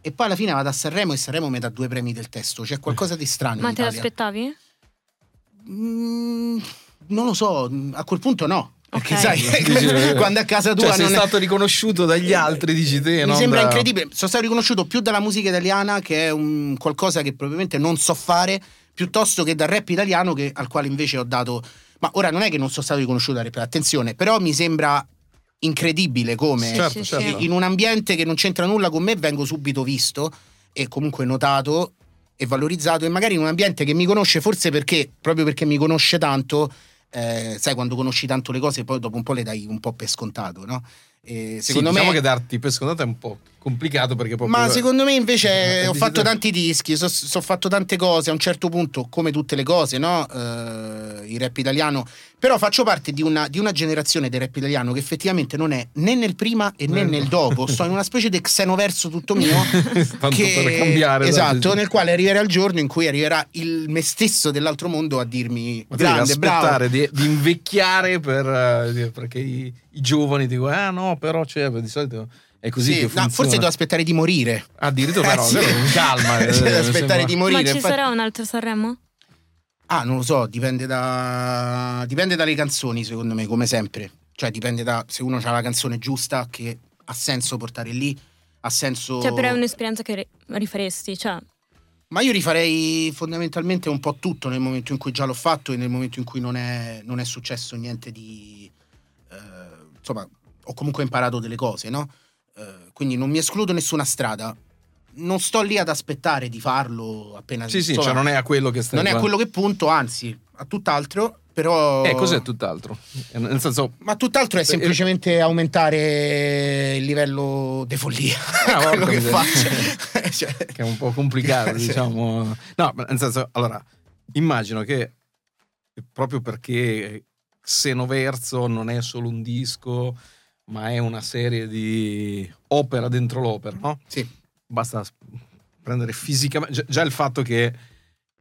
E poi alla fine vado a Sanremo e Sanremo mi dà due premi del testo. C'è qualcosa di strano. Ma in te Italia. l'aspettavi? Mm, non lo so, a quel punto no. Perché Ok. sai, Dici, quando a casa tua Cioè, sei non è- stato riconosciuto dagli altri, dici te. mi sembra da- incredibile. Sono stato riconosciuto più dalla musica italiana, che è un qualcosa che probabilmente non so fare, piuttosto che dal rap italiano, che- al quale invece ho dato. Ma ora non è che non sono stato riconosciuto dal rap, attenzione, però mi sembra incredibile come Certo, Sì, sì, certo. sì. in un ambiente che non c'entra nulla con me vengo subito visto e comunque notato e valorizzato e magari in un ambiente che mi conosce forse perché proprio perché mi conosce tanto eh, sai quando conosci tanto le cose poi dopo un po' le dai un po' per scontato no? E Sì, secondo diciamo me che darti per scontato è un po' complicato perché proprio... ma secondo me invece ho fatto tanti dischi, ho fatto tante cose, a un certo punto, come tutte le cose, no? Eh, il rap italiano. Però faccio parte di una, di una generazione del rap italiano che effettivamente non è né nel prima e né nel dopo. Sto in una specie di xenoverso tutto mio. Che- per cambiare. Esatto, dai, nel quale arriverà il giorno in cui arriverà il me stesso dell'altro mondo a dirmi Ma grande, bravo. aspettare di, di invecchiare per, eh, perché i, i giovani dicono ah no però c'è di solito è così Sì, che no, funziona forse devo aspettare di morire. addirittura però Eh, sì. però, calma mi aspettare di morire. Ma ci infatti- sarà un altro Sanremo? Ah, non lo so, dipende da dipende dalle canzoni, secondo me, come sempre. Cioè, dipende da se uno ha la canzone giusta che ha senso portare lì, ha senso Cioè, però è un'esperienza che ri- rifaresti, cioè... Ma io rifarei fondamentalmente un po' tutto nel momento in cui già l'ho fatto e nel momento in cui non è, non è successo niente di eh, insomma, ho comunque imparato delle cose, no? Eh, quindi non mi escludo nessuna strada. Non sto lì ad aspettare di farlo appena sì sì cioè non è a quello che stai non è a quello che punto, anzi, a tutt'altro, però eh cos'è tutt'altro Eh, nel senso Ma tutt'altro è semplicemente aumentare il livello di follia. Ah, quello che faccio. Cioè, che è un po' complicato diciamo no nel senso allora immagino che proprio perché Xenoverso non è solo un disco, ma è una serie di opera dentro l'opera, no? Sì. Basta prendere fisicamente, già, il fatto che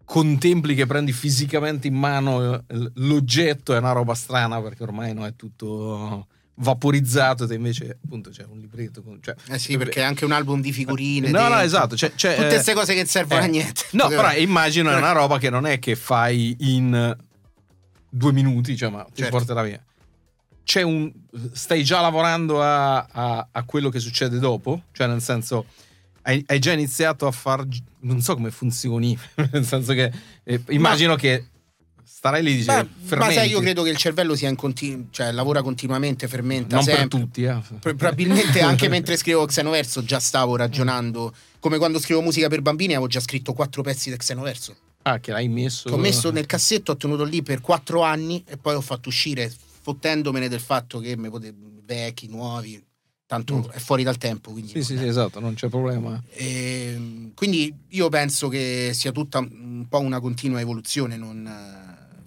contempli che prendi fisicamente in mano eh, l'oggetto è una roba strana perché ormai no, è tutto vaporizzato e invece appunto c'è un libretto con, cioè, Eh sì, perché è anche un album di figurine. no dentro. no esatto c'è, c'è, Tutte eh, queste cose che servono eh, a niente. no però immagino è una roba che non è che fai in due minuti cioè ma ti Certo. porterà via c'è un stai già lavorando a, a- a quello che succede dopo cioè nel senso hai, hai già iniziato a far non so come funzioni nel senso che eh, immagino che starai lì e dici Ma, ma sai, io credo che il cervello sia in continu- cioè lavora continuamente, fermenta non sempre. per tutti eh. Pro- Probabilmente anche mentre scrivevo Xenoverso già stavo ragionando. Come quando scrivo musica per bambini avevo già scritto quattro pezzi di Xenoverso. ah che l'hai messo ho messo nel cassetto, ho tenuto lì per quattro anni e poi ho fatto uscire fottendomene del fatto che me pote- vecchi, nuovi, tanto Mm. è fuori dal tempo. Quindi, sì sì, sì esatto non c'è problema Ehm, quindi io penso che sia tutta un po' una continua evoluzione, non,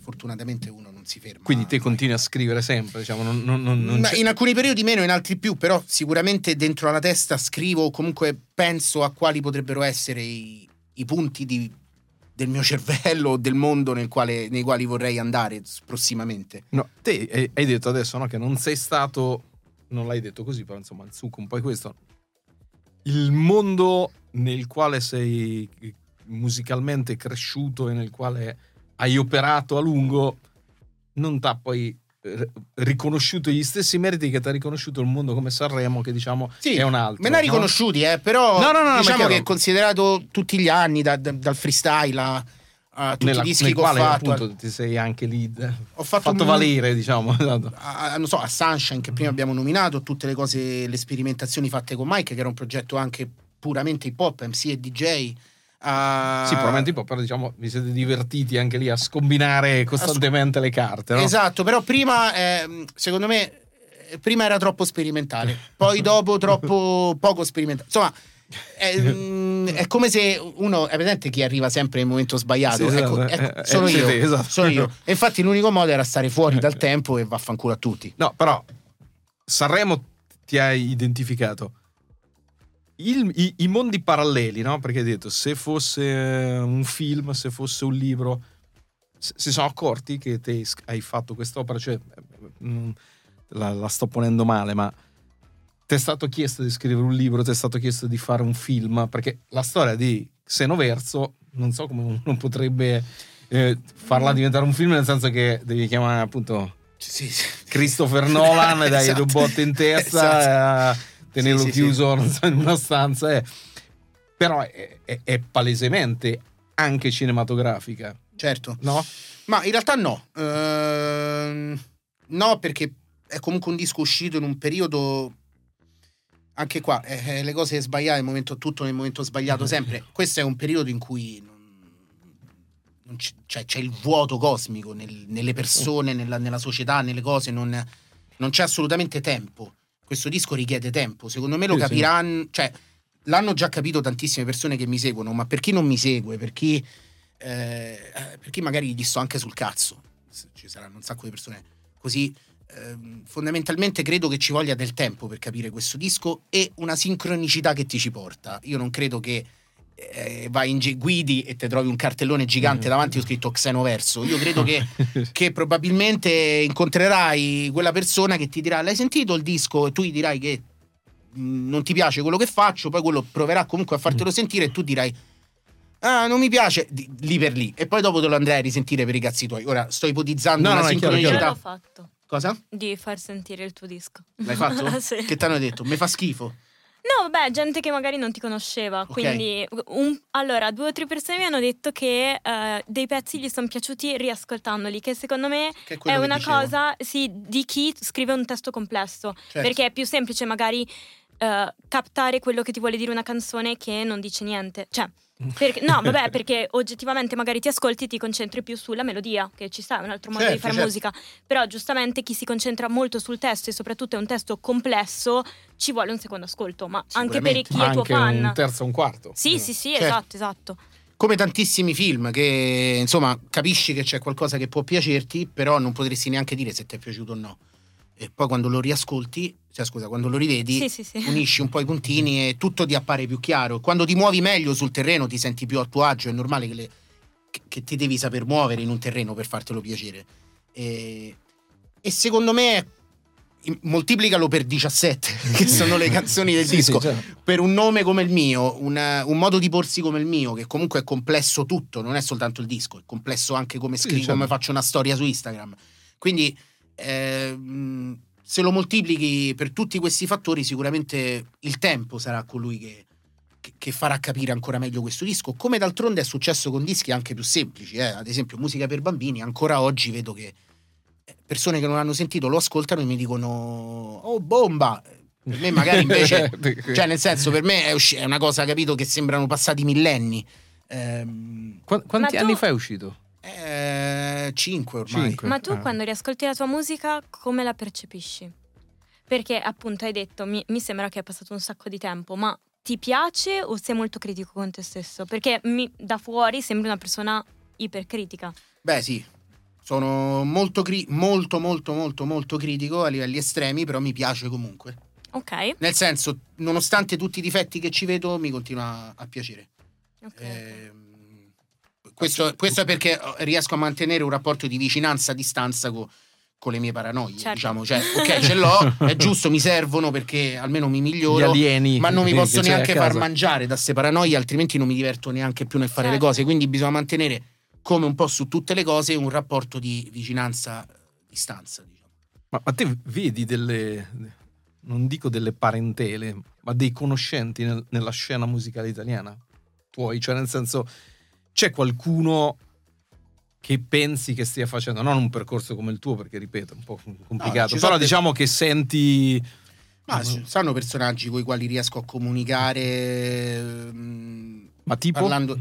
fortunatamente uno non si ferma. quindi te mai. continui a scrivere sempre diciamo non, non- non- in alcuni periodi meno, in altri più, però sicuramente dentro la testa scrivo comunque penso a quali potrebbero essere i, i punti di- del mio cervello del mondo nel quale- nei quali vorrei andare prossimamente. No, te hai- detto adesso no, che non sei stato, non l'hai detto così, però insomma il succo un po' è questo. Il mondo nel quale sei musicalmente cresciuto e nel quale hai operato a lungo non ti ha poi riconosciuto gli stessi meriti che ti ha riconosciuto il mondo come Sanremo, che diciamo Sì, è un altro. Me ne ha no? riconosciuti, eh, però No, no, no, no, è diciamo che considerato tutti gli anni, da- da- dal freestyle a, a tutti Nella- i dischi che ho fatto, appunto ti sei anche lì eh, ho fatto, fatto un- valere, diciamo. esatto. a, a- non so, a Sunshine che prima abbiamo nominato, tutte le cose, le sperimentazioni fatte con Mike, che era un progetto anche puramente hip hop, MC e DJ. A- Sì, probabilmente un po', però diciamo vi siete divertiti anche lì a scombinare costantemente le carte, no? Esatto, però prima, ehm, secondo me, eh, prima era troppo sperimentale, poi dopo troppo poco sperimentale. Insomma, è, mm, è come se uno è presente chi arriva sempre nel momento sbagliato. Sì, Ecco, esatto, ecco, eh, sono eh, io. sì, esatto. sono io. E infatti l'unico modo era stare fuori dal tempo e vaffanculo a tutti. No, però Sanremo ti hai identificato. Il- i, i mondi paralleli, no? Perché hai detto se fosse eh, un film, se fosse un libro, si sono accorti che te hai fatto quest'opera, cioè eh, mm, la, la sto ponendo male, ma ti è stato chiesto di scrivere un libro, ti è stato chiesto di fare un film, perché la storia di Xenoverso, non so come uno potrebbe eh, farla diventare un film, nel senso che devi chiamare appunto Sì, sì. Christopher Nolan e dai Esatto. due botte in testa Esatto. eh, tenerlo Sì, sì, chiuso non so, in una stanza eh. però è, è- è palesemente anche cinematografica Certo. no? Ma in realtà no. Ehm, no, perché è comunque un disco uscito in un periodo. Anche qua, eh, eh, le cose sbagliate, il momento, tutto nel momento sbagliato sempre. Questo è un periodo in cui non- non c- cioè, c'è il vuoto cosmico nel- nelle persone, nella, nella società, nelle cose. Non, non c'è assolutamente tempo. Questo disco richiede tempo. Secondo me lo Sì, sì. capiranno. Cioè, l'hanno già capito tantissime persone che mi seguono, ma per chi non mi segue, per chi, eh, per chi magari gli sto anche sul cazzo, ci saranno un sacco di persone così. ehm, fondamentalmente credo che ci voglia del tempo per capire questo disco e una sincronicità che ti ci porta. Io non credo che eh, vai in gi- guidi e ti trovi un cartellone gigante Mm. davanti ho scritto Xenoverso. Io credo che che probabilmente incontrerai quella persona che ti dirà l'hai sentito il disco e tu gli dirai che mh, non ti piace quello che faccio poi quello proverà comunque a fartelo Mm. sentire e tu dirai ah non mi piace di- lì per lì e poi dopo te lo andrai a risentire per i cazzi tuoi ora sto ipotizzando No, una no, è Io sincronicità l'ho fatto cosa? di far sentire il tuo disco. l'hai fatto? sì. che ti hanno detto? mi fa schifo No, vabbè, gente che magari non ti conosceva. Ok. Quindi, un- allora, due o tre persone mi hanno detto che eh, dei pezzi gli sono piaciuti riascoltandoli, che secondo me che è, è una cosa sì, di chi scrive un testo complesso. Certo. Perché è più semplice magari eh, captare quello che ti vuole dire una canzone che non dice niente. Cioè, perché- no, vabbè, perché oggettivamente magari ti ascolti e ti concentri più sulla melodia, che ci sta, è un altro modo di Certo, fare certo. musica. Però giustamente chi si concentra molto sul testo e soprattutto è un testo complesso, ci vuole un secondo ascolto, ma anche per chi è tuo fan. un terzo un quarto Sì, sì, sì, Certo. esatto, esatto. come tantissimi film che insomma capisci che c'è qualcosa che può piacerti, però non potresti neanche dire se ti è piaciuto o no. E poi quando lo riascolti, cioè scusa, quando lo rivedi, Sì, sì, sì. unisci un po' i puntini e tutto ti appare più chiaro. Quando ti muovi meglio sul terreno, ti senti più a tuo agio, è normale che, le- che- che ti devi saper muovere in un terreno per fartelo piacere. E, e secondo me moltiplicalo per 17, che sono le canzoni del Sì, disco. sì, certo. Per un nome come il mio, un, un modo di porsi come il mio, che comunque è complesso tutto, non è soltanto il disco, è complesso anche come Sì, scrivo, certo. come faccio una storia su Instagram. Quindi ehm, se lo moltiplichi per tutti questi fattori, sicuramente il tempo sarà colui che, che- farà capire ancora meglio questo disco. Come d'altronde è successo con dischi anche più semplici, eh. ad esempio musica per bambini, ancora oggi vedo che eh, persone che non hanno sentito lo ascoltano e mi dicono oh bomba per me magari invece cioè nel senso per me è, usci- è una cosa capito che sembrano passati millenni Ehm, Qua- quanti tu- anni fa è uscito? eh, cinque ormai Cinque. Ma tu Ah. quando riascolti la tua musica come la percepisci? Perché appunto hai detto, mi, mi sembra che è passato un sacco di tempo, ma ti piace o sei molto critico con te stesso? Perché mi- da fuori sembri una persona ipercritica. Beh, sì. Sono molto, cri- molto, molto, molto, molto critico a livelli estremi, però mi piace comunque. Ok. Nel senso, nonostante tutti i difetti che ci vedo, mi continua a piacere. ok. Ehm, questo, questo è perché riesco a mantenere un rapporto di vicinanza a distanza co- con le mie paranoie. Certo. Diciamo, cioè, ok, ce l'ho, è giusto, mi servono perché almeno mi Gli miglioro. alieni. Ma non mi posso neanche far mangiare da queste paranoie, altrimenti non mi diverto neanche più nel fare Certo. le cose. Quindi bisogna mantenere, come un po' su tutte le cose, un rapporto di vicinanza distanza. Diciamo. Ma, ma te vedi delle, non dico delle parentele, ma dei conoscenti nel- nella scena musicale italiana? Tuoi, cioè nel senso, c'è qualcuno che pensi che stia facendo, non un percorso come il tuo, perché ripeto, è un po' complicato, sono però diciamo che senti... Ma ci sono personaggi con i quali riesco a comunicare. ehm, Ma tipo... Parlando-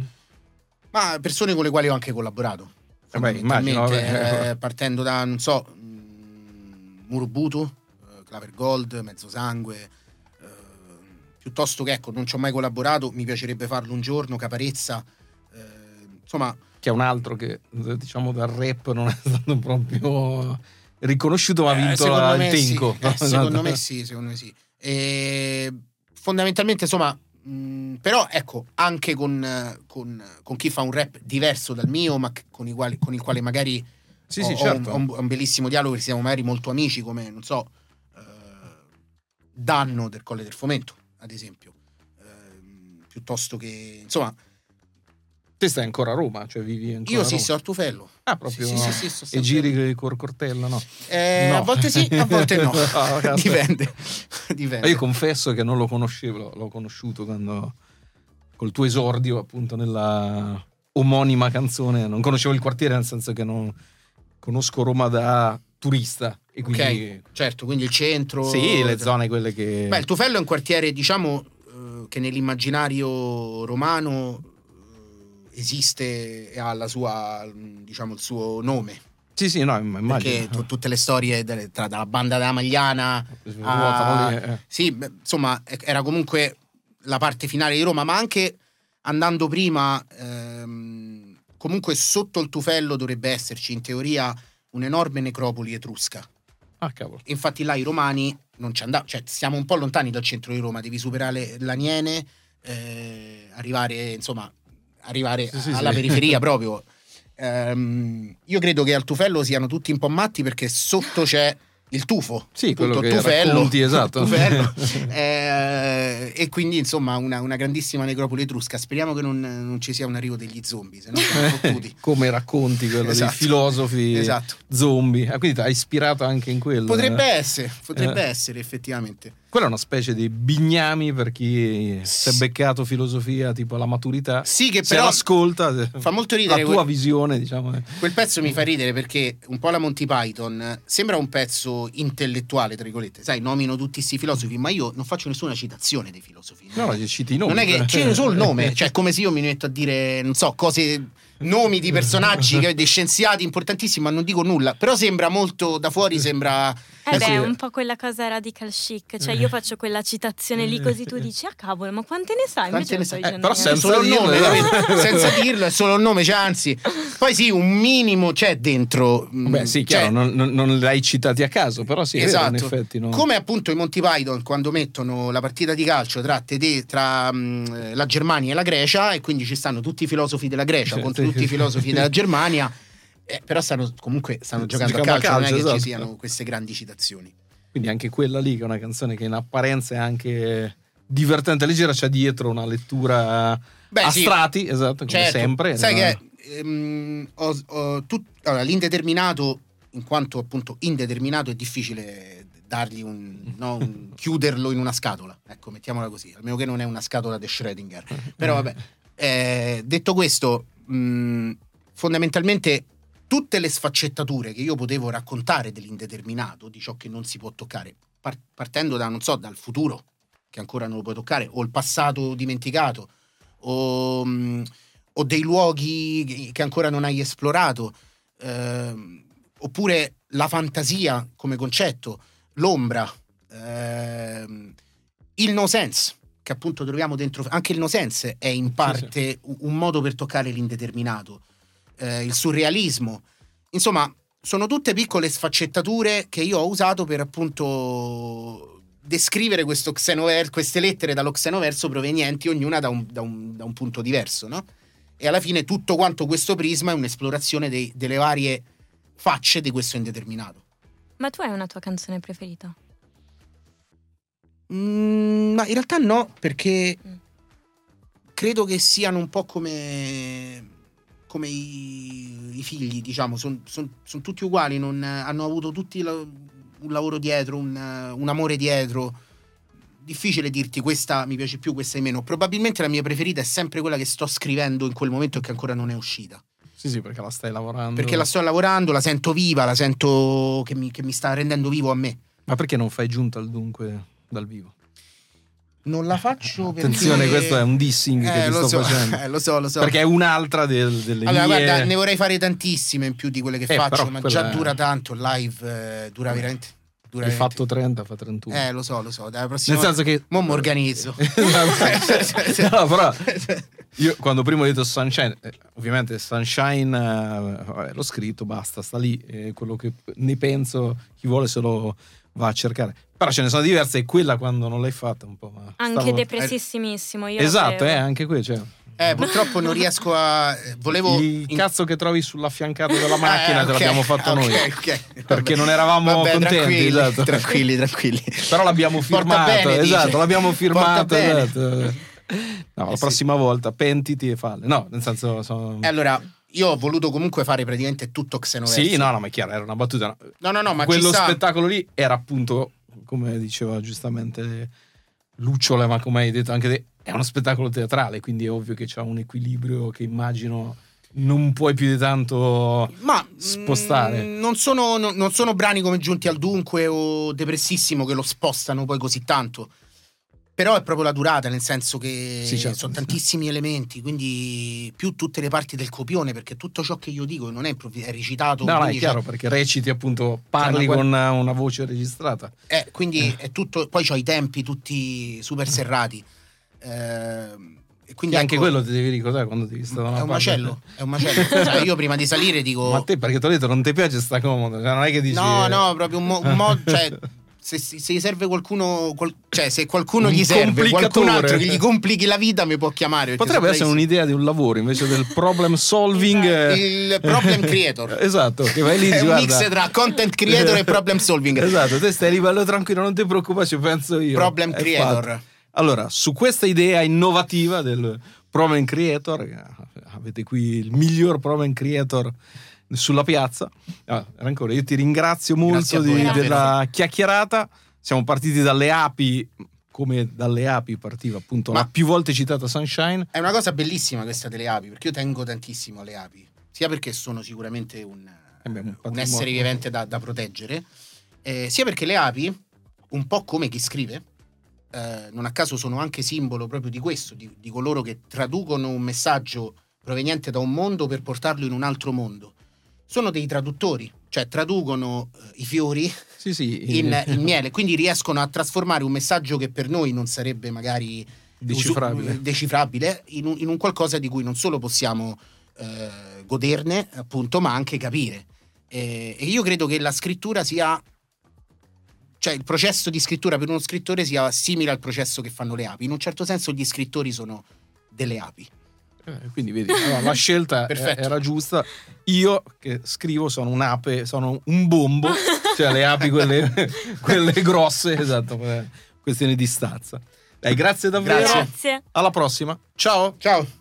Ma persone con le quali ho anche collaborato. Vabbè, immagino, fondamentalmente, vabbè. eh, partendo da, non so, mh, Murubutu, eh, Claver Gold, Mezzo Sangue. eh, piuttosto che, ecco, non ci ho mai collaborato, mi piacerebbe farlo un giorno, Caparezza. Eh, insomma, Che è un altro che, diciamo, dal rap non è stato proprio riconosciuto, ma ha Eh, vinto me il sì. Tenco. Eh, secondo me sì, secondo me sì. E fondamentalmente, insomma, mh, però ecco, anche con, eh, con- con chi fa un rap diverso dal mio, ma con, i quali- con il quale magari Sì, ho, sì, certo. un, ho un- ho un bellissimo dialogo, siamo magari molto amici, come, non so, eh, Danno del Colle del Fomento, ad esempio. Ehm, piuttosto che, insomma, Te stai ancora a Roma, cioè vivi ancora io sì, a Artufello. Ah, proprio... Sì, sì, sì, sì, sto e giri col cortello, no? Eh, No. A volte sì, a volte no. Cazzo. Dipende. Dipende. Io confesso che non lo conoscevo, l'ho- conosciuto quando col tuo esordio appunto nella omonima canzone, non conoscevo il quartiere nel senso che non conosco Roma da turista e quindi Ok, certo, quindi il centro. sì, le zone quelle che Beh, il Tufello è un quartiere, diciamo, eh, che nell'immaginario romano esiste e ha la sua, diciamo, il suo nome. Sì, sì, no, imm- Perché immagino. tu- tutte le storie delle- tra dalla banda della Magliana. Ruotano lì, eh. Sì, beh, insomma, eh, era comunque la parte finale di Roma, ma anche andando prima, ehm, comunque sotto il Tufello dovrebbe esserci in teoria un'enorme necropoli etrusca. Ah, cavolo. Infatti là i romani non ci andavano, cioè siamo un po' lontani dal centro di Roma, devi superare l'Aniene, eh, arrivare, insomma, arrivare Sì, sì, alla sì. periferia proprio. Ehm, io credo che al Tufello siano tutti un po' matti perché sotto c'è il tufo. Sì, quello che tufello, racconti, esatto. tufello. Eh, e quindi insomma una, una grandissima necropoli etrusca. Speriamo che non, non ci sia un arrivo degli zombie, se no fottuti. Come racconti quello Esatto. dei filosofi Esatto. zombie. Ah, quindi ti ha ispirato anche in quello. Potrebbe eh? essere, potrebbe Eh. essere effettivamente. Quella è una specie di bignami per chi si è beccato filosofia tipo alla maturità. Sì, che Se però l'ascolta, fa molto la ridere tua quel- visione, diciamo. Quel pezzo mi fa ridere perché un po' la Monty Python sembra un pezzo intellettuale, tra virgolette. Sai, nomino tutti questi filosofi, ma io non faccio nessuna citazione dei filosofi. No, no, citi i nomi. non è che c'è solo il nome, cioè come se io mi metto a dire, non so, cose nomi di personaggi, che- di scienziati importantissimi, ma non dico nulla. Però sembra molto da fuori, sembra. Eh Eh beh, è un po' quella cosa radical chic, cioè io faccio quella citazione lì così tu dici ah cavolo ma quante ne sai? Quante Invece ne sai? Eh, però senza solo il nome, senza dirlo, è solo il nome, cioè, anzi. Poi sì, un minimo c'è dentro. mm, Beh, sì, cioè, chiaro, non, non, non li hai citati a caso, però sì, è vero, in Esatto. effetti. no. Come appunto i Monty Python quando mettono la partita di calcio tra, tede- tra mm, la Germania e la Grecia e quindi ci stanno tutti i filosofi della Grecia Sì, contro sì. Tutti i filosofi della Germania, eh, però stanno, comunque stanno giocando, Giocando a a calcio, non è calcio, che ci esatto. siano queste grandi citazioni. Quindi anche quella lì, che è una canzone che in apparenza è anche divertente e leggera, c'è dietro una lettura Beh, a sì. strati, esatto, come Certo, sempre. Sai no? che ehm, ho- ho tut- allora, l'indeterminato, in quanto appunto indeterminato, è difficile dargli un, no, un- chiuderlo in una scatola. Ecco, mettiamola così, almeno che non è una scatola di Schrödinger. Però vabbè, eh, detto questo, mh, fondamentalmente tutte le sfaccettature che io potevo raccontare dell'indeterminato, di ciò che non si può toccare, par- partendo da, non so, dal futuro, che ancora non lo puoi toccare, o il passato dimenticato, o, mh, o dei luoghi che- ancora non hai esplorato, ehm, oppure la fantasia come concetto, l'ombra, ehm, il no sense che appunto troviamo dentro anche il no sense è in parte u- un modo per toccare l'indeterminato eh, il surrealismo insomma sono tutte piccole sfaccettature che io ho usato per appunto descrivere questo xenover- queste lettere dallo xenoverso provenienti ognuna da un, da un- da un punto diverso no? e alla fine tutto quanto questo prisma è un'esplorazione dei- delle varie facce di questo indeterminato Ma tu hai una tua canzone preferita? Mm, ma in realtà no, perché Mm. credo che siano un po' come, come i, i figli, diciamo, sono tutti uguali, non- hanno avuto tutti la- un lavoro dietro, un, un amore dietro. Difficile dirti questa mi piace più, questa di meno. Probabilmente la mia preferita è sempre quella che sto scrivendo in quel momento e che ancora non è uscita. Sì, sì, perché la stai lavorando. Perché la sto lavorando, la sento viva, la sento che mi, che mi sta rendendo vivo a me. Ma perché non fai giunta al dunque dal vivo? Non la faccio perché... Attenzione, questo è un dissing che Eh, ti lo sto so, facendo. eh, lo so, lo so. Perché è un'altra del- delle allora, mie... guarda, ne vorrei fare tantissime in più di quelle che Eh, faccio, ma già è- dura tanto. Live eh, dura veramente. Dura Hai veramente. fatto 30, fa 31. Eh, lo so, lo so. Dalla prossima Nel senso che... Mo' mi organizzo. Esatto. no, però io quando prima ho detto Sunshine, eh, ovviamente Sunshine eh, vabbè, l'ho scritto, basta, sta lì. eh, quello che ne penso, chi vuole se lo va a cercare. Però ce ne sono diverse e quella quando non l'hai fatta un po'. Ma Anche stavo- depressissimissimo. Io Esatto, eh, anche qui. Cioè, Eh, purtroppo non riesco a. eh, Volevo. il in- cazzo che trovi sull'affiancato della macchina Eh, te ok, l'abbiamo fatto ok, noi. ok. Perché non eravamo Vabbè, contenti, Tranquilli, esatto. tranquilli, tranquilli. Però l'abbiamo Porta firmato, bene, dice. esatto, l'abbiamo Porta firmato. esatto. No, la Eh, sì. prossima volta pentiti e falle. No, nel senso sono... E allora, io ho voluto comunque fare praticamente tutto Xenoverse. Sì, no, no, ma è chiaro, era una battuta. No, no, no, ma Quello spettacolo lì era appunto, come diceva giustamente Lucciola, ma come hai detto anche te, è uno spettacolo teatrale, quindi è ovvio che c'ha un equilibrio che immagino non puoi più di tanto Ma spostare. mm, non, sono, non- non sono brani come Giunti al Dunque o Depressissimo che lo spostano poi così tanto. Però è proprio la durata, nel senso che Sì, certo, sono tantissimi elementi, quindi più tutte le parti del copione, perché tutto ciò che io dico non è, è recitato. No, no, è chiaro perché reciti appunto, parli Cioè, con una voce registrata. eh, quindi è tutto, poi ho i tempi tutti super serrati. Ehm, e quindi E anche ecco, quello ti devi ricordare quando devi stare da una è un parte. macello, è un macello. Cioè, io prima di salire dico... Ma a te perché ti ho detto non ti piace sta comodo, cioè non è che dici No, no, proprio un, mo- un modo. Cioè, se, se serve qualcuno. qual- cioè, se qualcuno Un gli serve qualcun altro che gli complichi la vita, mi può chiamare. Potrebbe essere sì. un'idea di un lavoro invece del problem solving. eh, Il problem creator. Esatto, che vai lì È un guarda. mix tra content creator e problem solving. Esatto, te stai a livello tranquillo, non ti preoccupare, ci penso io. Problem È creator. fatto. Allora, su questa idea innovativa del problem creator, eh, avete qui il miglior problem creator sulla piazza. Ah, ancora, io ti ringrazio molto di- della chiacchierata. Siamo partiti dalle api, come dalle api partiva appunto Ma- la più volte citata Sunshine. È una cosa bellissima questa delle api, perché io tengo tantissimo alle api. Sia perché sono sicuramente un, Eh beh, un un essere vivente da, da proteggere, eh, sia perché le api, un po' come chi scrive, eh, non a caso sono anche simbolo proprio di questo, di, di coloro che traducono un messaggio proveniente da un mondo per portarlo in un altro mondo. Sono dei traduttori, cioè traducono eh, i fiori Sì, sì. in, eh, in miele, quindi riescono a trasformare un messaggio che per noi non sarebbe magari Decifrabile. usu- decifrabile in, un, in un qualcosa di cui non solo possiamo eh, goderne, appunto, ma anche capire. E, e io credo che la scrittura sia. Cioè, il processo di scrittura per uno scrittore sia simile al processo che fanno le api. In un certo senso, gli scrittori sono delle api. Eh, quindi vedi, allora, la scelta era giusta. Io che scrivo sono un'ape, sono un bombo, cioè le api quelle, quelle grosse, esatto, questione di stazza. Dai, grazie davvero. Grazie. Grazie. Alla prossima. Ciao. Ciao!